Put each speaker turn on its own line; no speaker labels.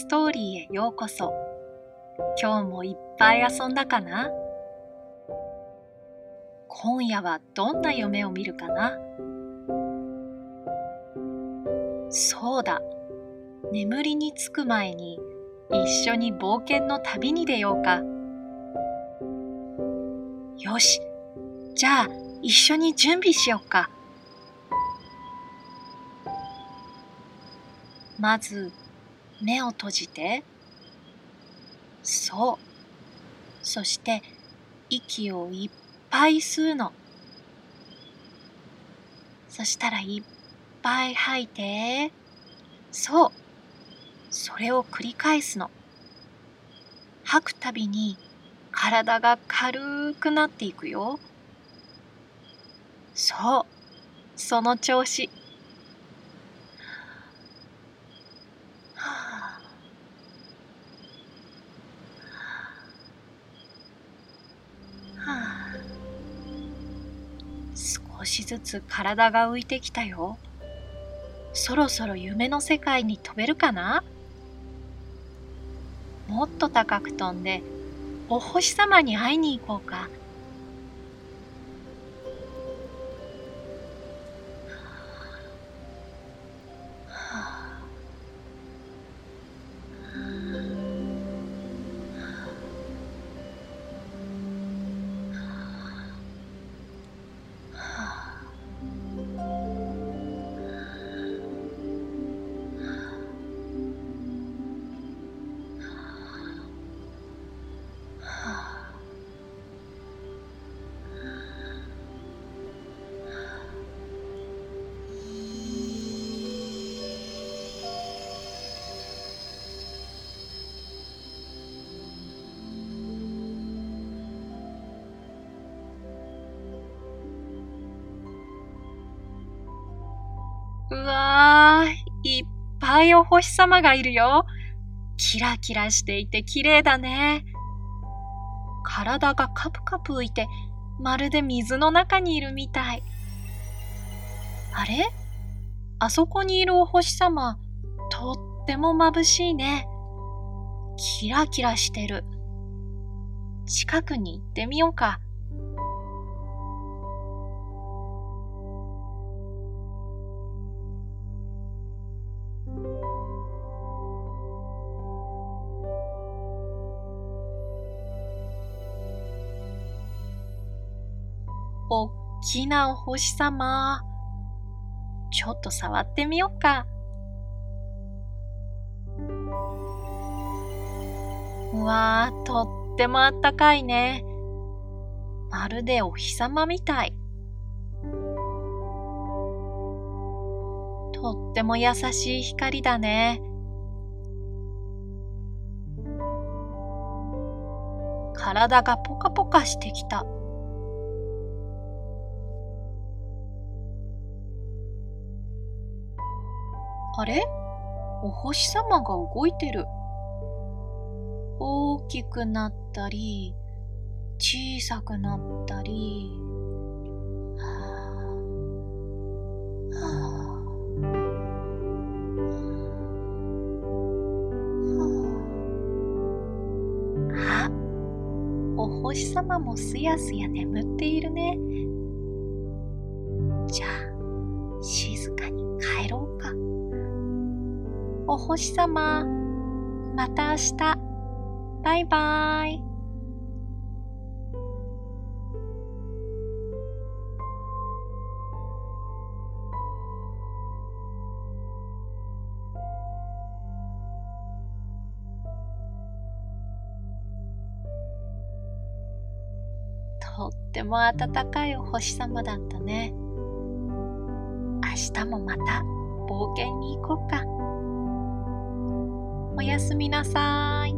ストーリーへようこそ。今日もいっぱい遊んだかな？今夜はどんな夢を見るかな？そうだ。眠りにつく前に一緒に冒険の旅に出ようか。よし。じゃあ一緒に準備しようか。まず目を閉じてそう。そして息をいっぱい吸うの。そしたらいっぱい吐いてそう。それを繰り返すの。吐くたびに体が軽くなっていくよ。そう。その調子。つ体が浮いてきたよ。そろそろ夢の世界に飛べるかな？もっと高く飛んでお星様に会いに行こうか。いお星様がいるよ。キラキラしていて綺麗だね。体がカプカプ浮いて、まるで水の中にいるみたい。あれ？あそこにいるお星様、とっても眩しいね。キラキラしてる。近くに行ってみようか。きなお星様。ちょっと触ってみようか。うわー、とってもあったかいね。まるでお日様みたい。とっても優しい光だね。体がポカポカしてきた。あれ？お星様が動いてる。大きくなったり、小さくなったり。あ、お星様もすやすや眠っているね。星様、また明日。バイバイ。とっても暖かいお星様だったね。明日もまた冒険に行こうか。おやすみなさい。